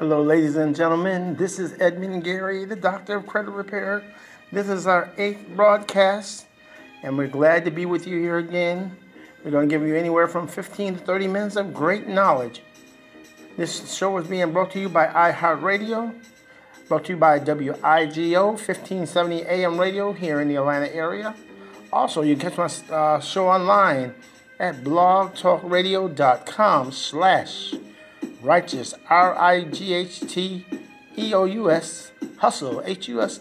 Hello, ladies and gentlemen. This is Edmund Garey, the Doctor of Credit Repair. This is our eighth broadcast, and we're glad to be with you here again. We're going to give you anywhere from 15 to 30 minutes of great knowledge. This show is being brought to you by iHeartRadio, brought to you by WIGO 1570 AM radio here in the Atlanta area. Also, you can catch my uh, show online at blogtalkradio.com slash righteous, R-I-G-H-T-E-O-U-S, hustle, H-U-S-T-L-E-E-N-T.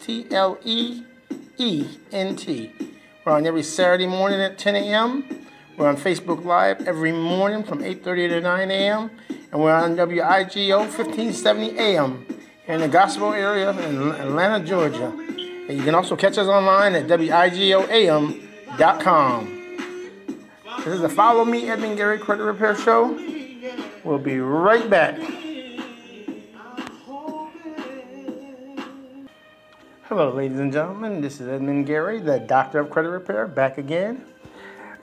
We're on every Saturday morning at 10 a.m. We're on Facebook Live every morning from 8.30 to 9 a.m. And we're on WIGO 1570 a.m. in the Gospel area in Atlanta, Georgia. And you can also catch us online at WIGOAM.com. This is the Follow Me Edmund Garey Credit Repair Show. We'll be right back. Hello, ladies and gentlemen. This is Edmund Garey, the Doctor of Credit Repair, back again.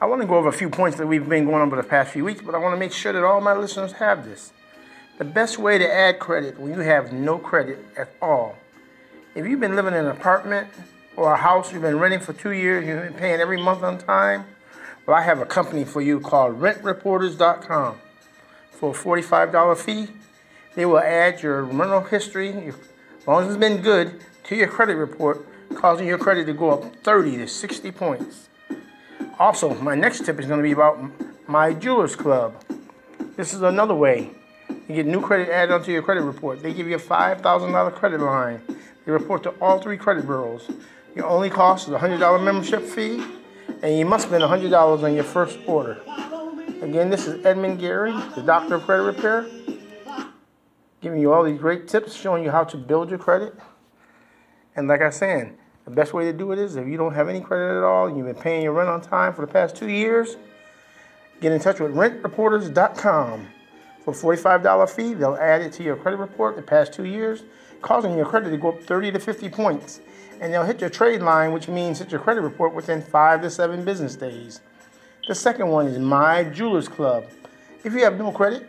I want to go over a few points that we've been going over the past few weeks, but I want to make sure that all my listeners have this. The best way to add credit when you have no credit at all. If you've been living in an apartment or a house you've been renting for two years, you've been paying every month on time, well, I have a company for you called rentreporters.com. For a $45 fee, they will add your rental history, as long as it's been good, to your credit report, causing your credit to go up 30 to 60 points. Also, my next tip is going to be about my Jewelers Club. This is another way you get new credit added onto your credit report. They give you a $5,000 credit line. They report to all three credit bureaus. Your only cost is a $100 membership fee, and you must spend $100 on your first order. Again, this is Edmund Garey, the Doctor of Credit Repair, giving you all these great tips, showing you how to build your credit. And like I said, the best way to do it is if you don't have any credit at all, you've been paying your rent on time for the past two years, get in touch with rentreporters.com. For a $45 fee, they'll add it to your credit report the past two years, causing your credit to go up 30 to 50 points. And they'll hit your trade line, which means hit your credit report within five to seven business days. The second one is My Jewelers Club. If you have no credit,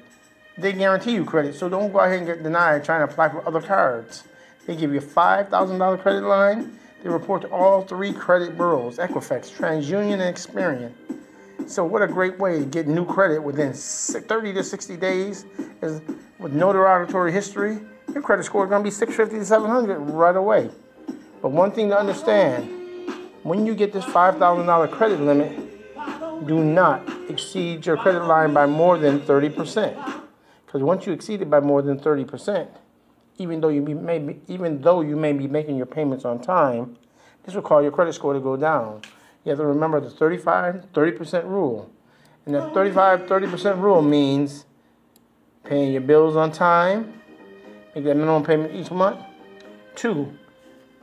they guarantee you credit, so don't go ahead and get denied trying to apply for other cards. They give you a $5,000 credit line. They report to all three credit bureaus Equifax, TransUnion, and Experian. So, what a great way to get new credit within 30 to 60 days is with no derogatory history. Your credit score is going to be 650 to 700 right away. But one thing to understand when you get this $5,000 credit limit, do not exceed your credit line by more than 30%. Because once you exceed it by more than 30%, even though you may be, even though you may be making your payments on time, this will cause your credit score to go down. You have to remember the 35 30% rule. And that 35 30% rule means paying your bills on time, make that minimum payment each month. Two,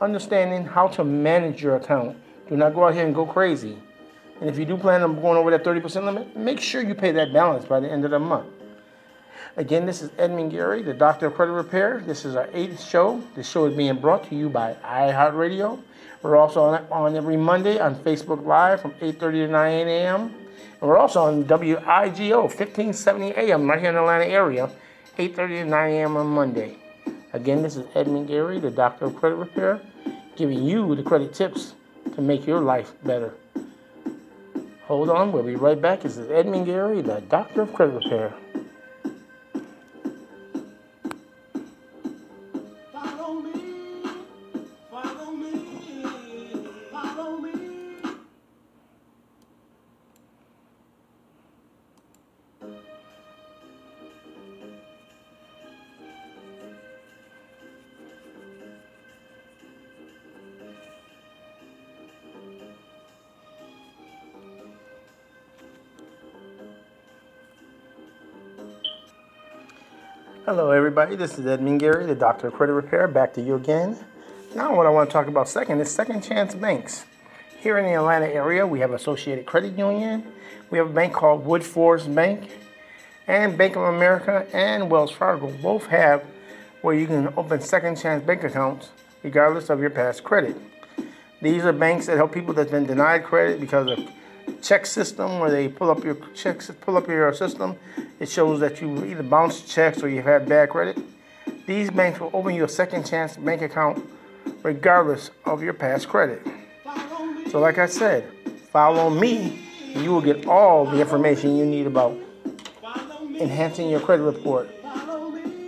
understanding how to manage your account. Do not go out here and go crazy. And if you do plan on going over that 30% limit, make sure you pay that balance by the end of the month. Again, this is Edmund Garey, the Doctor of Credit Repair. This is our eighth show. This show is being brought to you by iHeartRadio. We're also on, on every Monday on Facebook Live from 8.30 to 9 a.m. And we're also on WIGO 1570 a.m. right here in the Atlanta area, 8.30 to 9 a.m. on Monday. Again, this is Edmund Garey, the Doctor of Credit Repair, giving you the credit tips to make your life better. Hold on, we'll be right back. This is Edmund Garey, the Doctor of Credit Repair. Hello, everybody. This is Edmund Garey, the Doctor of Credit Repair, back to you again. Now, what I want to talk about second is second chance banks. Here in the Atlanta area, we have Associated Credit Union, we have a bank called Woodforest Bank, and Bank of America and Wells Fargo both have where you can open second chance bank accounts regardless of your past credit. These are banks that help people that've been denied credit because of check system where they pull up your checks, pull up your system. It shows that you either bounced checks or you've had bad credit. These banks will open you a second chance bank account regardless of your past credit. So, like I said, follow me. And you will get all the information you need about enhancing your credit report.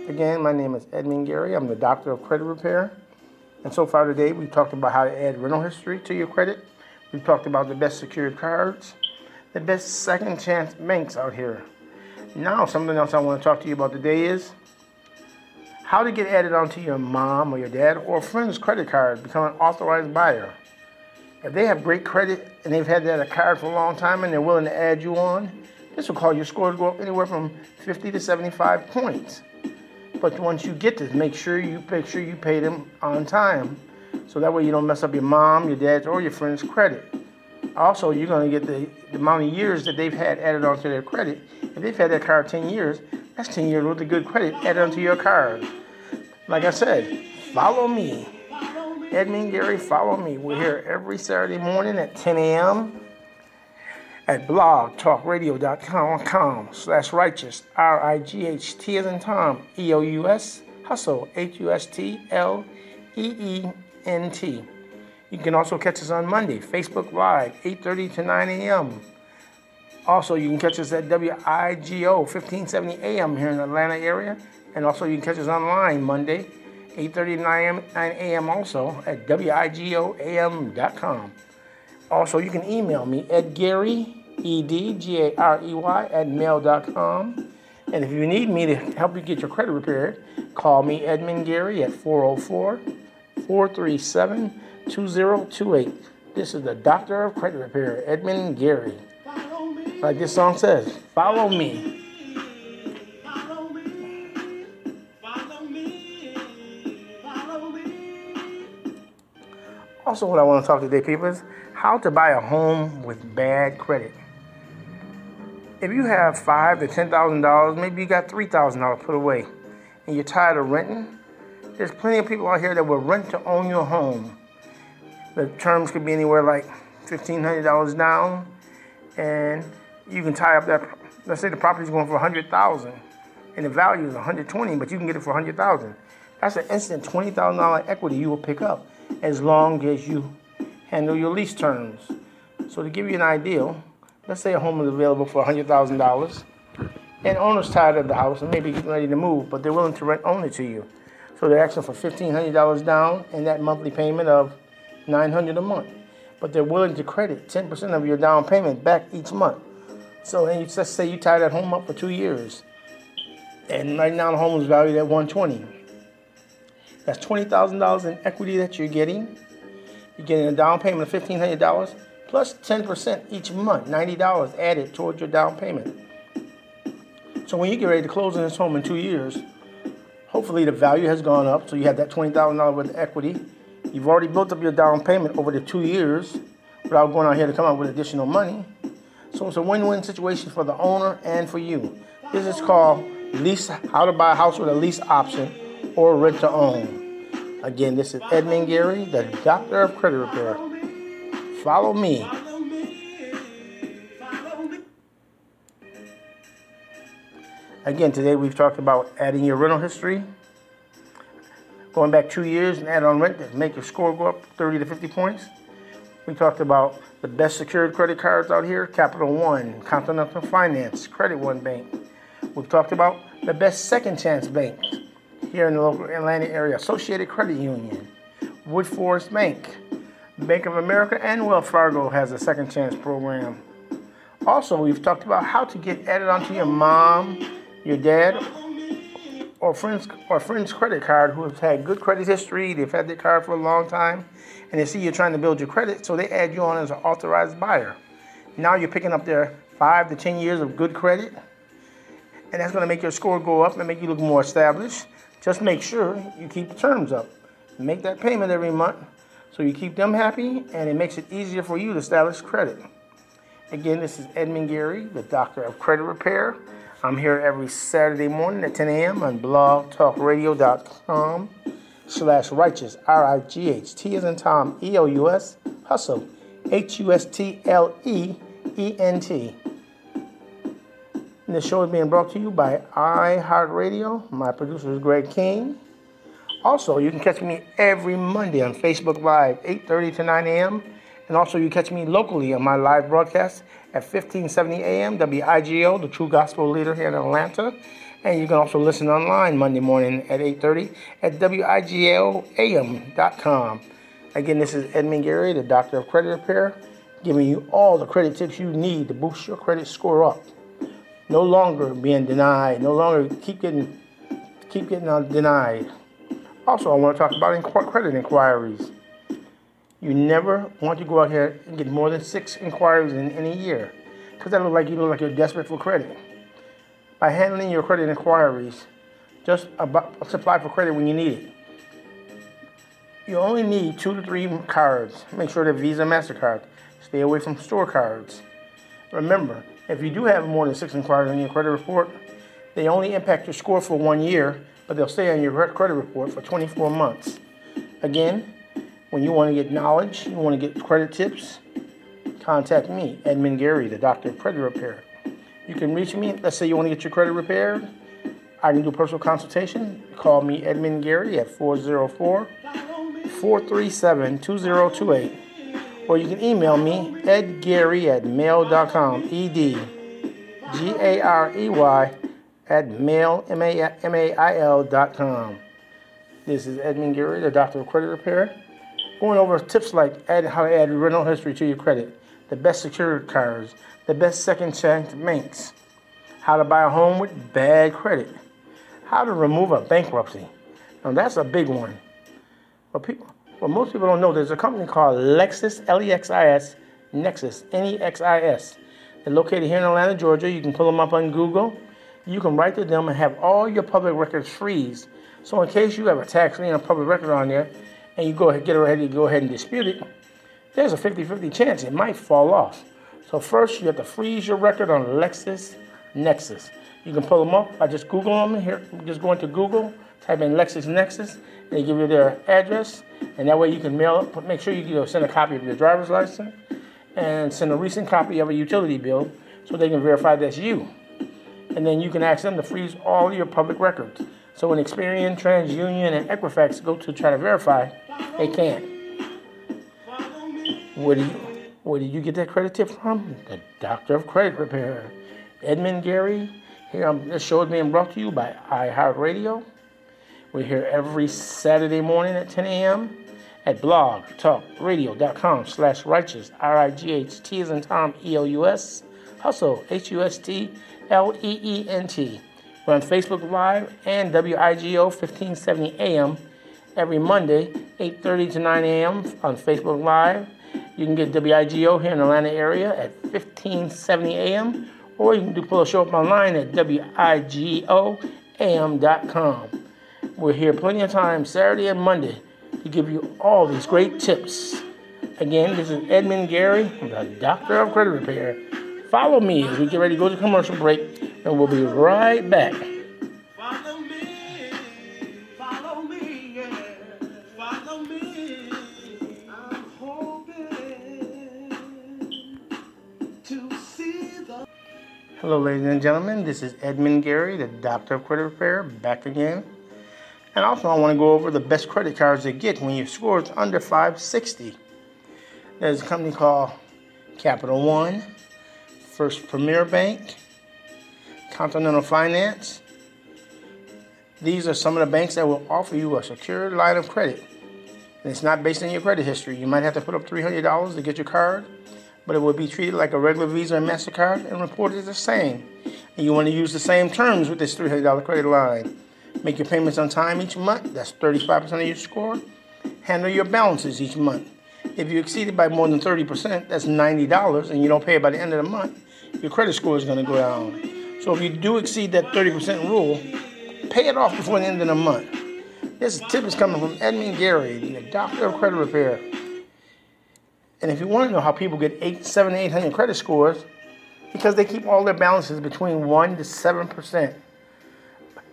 Again, my name is Edmund Garey. I'm the doctor of credit repair. And so far today, we've talked about how to add rental history to your credit. We've talked about the best secured cards, the best second chance banks out here. Now, something else I want to talk to you about today is how to get added onto your mom or your dad or a friend's credit card, become an authorized buyer. If they have great credit and they've had that card for a long time and they're willing to add you on, this will cause your score to go up anywhere from 50 to 75 points. But once you get this, make sure you make sure you pay them on time, so that way you don't mess up your mom, your dad's, or your friend's credit. Also, you're going to get the, the amount of years that they've had added onto their credit. If they've had that card 10 years, that's 10 years worth of good credit added onto your card. Like I said, follow me. Edmund Garey, follow me. We're here every Saturday morning at 10 a.m. at blogtalkradio.com slash righteous, R-I-G-H-T as in Tom, E-O-U-S, hustle, H-U-S-T-L-E-E-N-T. You can also catch us on Monday, Facebook Live, 8.30 to 9 a.m. Also, you can catch us at WIGO 1570 AM here in the Atlanta area. And also, you can catch us online Monday, 8.30 to 9 a.m. also at wigoam.com. Also, you can email me at Garey, E-D-G-A-R-E-Y, at mail.com. And if you need me to help you get your credit repaired, call me Edmund Garey at 404 437 2028. This is the Doctor of Credit Repair, Edmund Garey. Like this song says, follow me. Also, what I want to talk today, people, is how to buy a home with bad credit. If you have five to ten thousand dollars, maybe you got three thousand dollars put away, and you're tired of renting, there's plenty of people out here that will rent to own your home. The terms could be anywhere like fifteen hundred dollars down, and you can tie up that. Let's say the property's going for a hundred thousand, and the value is 120, but you can get it for 100,000. That's an instant $20,000 equity you will pick up as long as you handle your lease terms. So to give you an idea, let's say a home is available for $100,000 and owner's tired of the house and maybe getting ready to move, but they're willing to rent only to you. So they're asking for $1,500 down and that monthly payment of 900 a month. But they're willing to credit 10% of your down payment back each month. So and you, let's say you tie that home up for two years. And right now the home is valued at 120. That's $20,000 in equity that you're getting. You're getting a down payment of $1,500 plus 10% each month, $90 added towards your down payment. So when you get ready to close on this home in two years, hopefully the value has gone up. So you have that $20,000 worth of equity. You've already built up your down payment over the two years without going out here to come out with additional money. So it's a win-win situation for the owner and for you. This is called lease how to buy a house with a lease option or rent to own. Again, this is Edmund Garey, the doctor of credit repair. Follow me. Again, today we've talked about adding your rental history, going back two years and add on rent to make your score go up 30 to 50 points. We talked about the best secured credit cards out here Capital One, Continental Finance, Credit One Bank. We've talked about the best second chance banks here in the local Atlanta area Associated Credit Union, Woodforest Bank, Bank of America, and Wells Fargo has a second chance program. Also, we've talked about how to get added onto your mom, your dad, or friends or friend's credit card who have had good credit history, they've had their card for a long time, and they see you're trying to build your credit, so they add you on as an authorized buyer. Now you're picking up their five to ten years of good credit, and that's going to make your score go up and make you look more established. Just make sure you keep the terms up. Make that payment every month so you keep them happy and it makes it easier for you to establish credit. Again, this is Edmund Garey, the Doctor of Credit Repair. I'm here every Saturday morning at 10 a.m. on blogtalkradio.com slash righteous, R-I-G-H-T as in Tom, E-O-U-S, hustle, H-U-S-T-L-E-E-N-T. And this show is being brought to you by iHeartRadio. My producer is Greg King. Also, you can catch me every Monday on Facebook Live, 8.30 to 9 a.m., and also, you catch me locally on my live broadcast at 1570 AM, WIGO, the True Gospel Leader here in Atlanta. And you can also listen online Monday morning at 8.30 at WIGOAM.com. Again, this is Edmund Garey, the Doctor of Credit Repair, giving you all the credit tips you need to boost your credit score up. No longer being denied, no longer keep getting keep getting denied. Also, I want to talk about credit inquiries. You never want to go out here and get more than six inquiries in, in a year because that looks like you look like you're desperate for credit. By handling your credit inquiries, just about, apply for credit when you need it. You only need two to three cards. Make sure they're Visa, MasterCard. Stay away from store cards. Remember, if you do have more than six inquiries on your credit report, they only impact your score for one year, but they'll stay on your credit report for 24 months. Again, when you want to get knowledge, you want to get credit tips, contact me, Edmund Garey, the Doctor of Credit Repair. You can reach me. Let's say you want to get your credit repaired. I can do a personal consultation. Call me Edmund Garey at 404 437 2028. Or you can email me, edgarey at mail.com. E D G A R E Y at mail, M A I L.com. This is Edmund Garey, the Doctor of Credit Repair going over tips like add, how to add rental history to your credit, the best secured cards, the best second chance banks, how to buy a home with bad credit, how to remove a bankruptcy. Now that's a big one. But people, what most people don't know, there's a company called Lexis, L-E-X-I-S, Nexis, N-E-X-I-S. They're located here in Atlanta, Georgia. You can pull them up on Google. You can write to them and have all your public records freeze. So in case you have a tax lien or public record on there, and you go ahead, get ready to go ahead and dispute it, there's a 50-50 chance it might fall off. So first, you have to freeze your record on Lexis Nexis. You can pull them up by just Google them here. Just go into Google, type in Lexis Nexis, they give you their address, and that way you can mail it. Make sure you, you send a copy of your driver's license and send a recent copy of a utility bill so they can verify that's you. And then you can ask them to freeze all your public records. So when Experian, TransUnion, and Equifax go to try to verify, they can't. Where do you where did you get that credit tip from? The Doctor of Credit Repair, Edmund Garey. Here, um, this show is being brought to you by iHeartRadio. We're here every Saturday morning at 10 a.m. at blogtalkradio.com slash righteous, R-I-G-H-T as in Tom, E-O-U-S, hustle, H-U-S-T-L-E-E-N-T. We're on Facebook Live and WIGO 1570 AM every Monday, 8.30 to 9 a.m. on Facebook Live. You can get WIGO here in the Atlanta area at 1570 a.m. or you can do pull a show up online at WIGOAM.com. We're here plenty of time Saturday and Monday to give you all these great tips. Again, this is Edmund Garey, the Doctor of Credit Repair. Follow me as we get ready to go to commercial break, and we'll be right back. Ladies and gentlemen. This is Edmund Garey, the Doctor of Credit Repair, back again. And also, I want to go over the best credit cards to get when your score is under 560. There's a company called Capital One, First Premier Bank, Continental Finance. These are some of the banks that will offer you a secured line of credit. And it's not based on your credit history. You might have to put up $300 to get your card, but it will be treated like a regular Visa and MasterCard and reported the same. And you want to use the same terms with this $300 credit line. Make your payments on time each month. That's 35% of your score. Handle your balances each month. If you exceed it by more than 30%, that's $90, and you don't pay it by the end of the month, your credit score is going to go down. So if you do exceed that 30% rule, pay it off before the end of the month. This tip is coming from Edmund Garey, the doctor of credit repair. And if you want to know how people get eight, seven, eight hundred credit scores, because they keep all their balances between one to seven percent.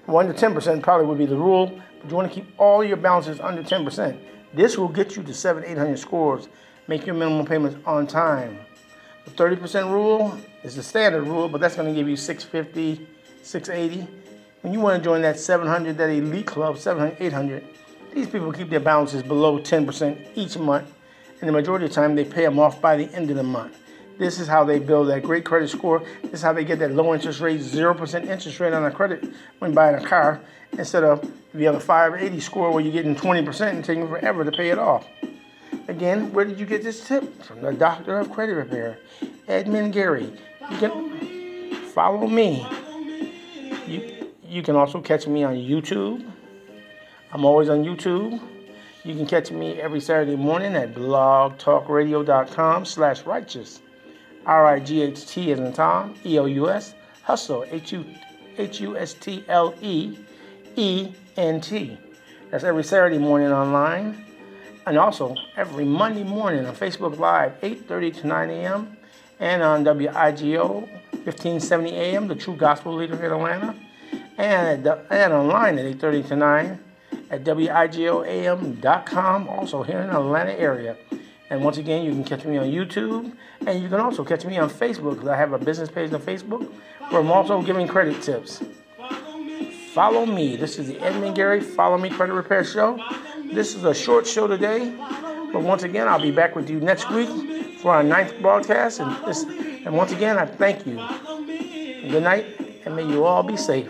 One to ten percent probably would be the rule, but you want to keep all your balances under ten percent. This will get you to seven, eight hundred scores. Make your minimum payments on time. The 30% rule is the standard rule, but that's going to give you 650, 680. When you want to join that 700, that elite club, 700, 800, these people keep their balances below 10% each month, and the majority of the time they pay them off by the end of the month. This is how they build that great credit score. This is how they get that low interest rate, 0% interest rate on a credit when buying a car, instead of have a 580 score where you're getting 20% and taking forever to pay it off. Again, where did you get this tip? From the doctor of credit repair, Edmund Garey. You can follow me. You, you can also catch me on YouTube. I'm always on YouTube. You can catch me every Saturday morning at blogtalkradio.com slash righteous. R-I-G-H-T as in Tom, E-O-U-S, hustle, H-U-S-T-L-E-E-N-T. That's every Saturday morning online. And also every Monday morning on Facebook Live, 8.30 to 9 a.m. And on WIGO, 1570 a.m., the True Gospel Leader in Atlanta. And, the, and online at 8.30 to 9 at WIGOAM.com, also here in the Atlanta area. And once again, you can catch me on YouTube, and you can also catch me on Facebook because I have a business page on Facebook where I'm also giving credit tips. Follow me. This is the Edmund Garey Follow Me Credit Repair Show. This is a short show today, but once again, I'll be back with you next week for our ninth broadcast. And, this, and once again, I thank you. Good night, and may you all be safe.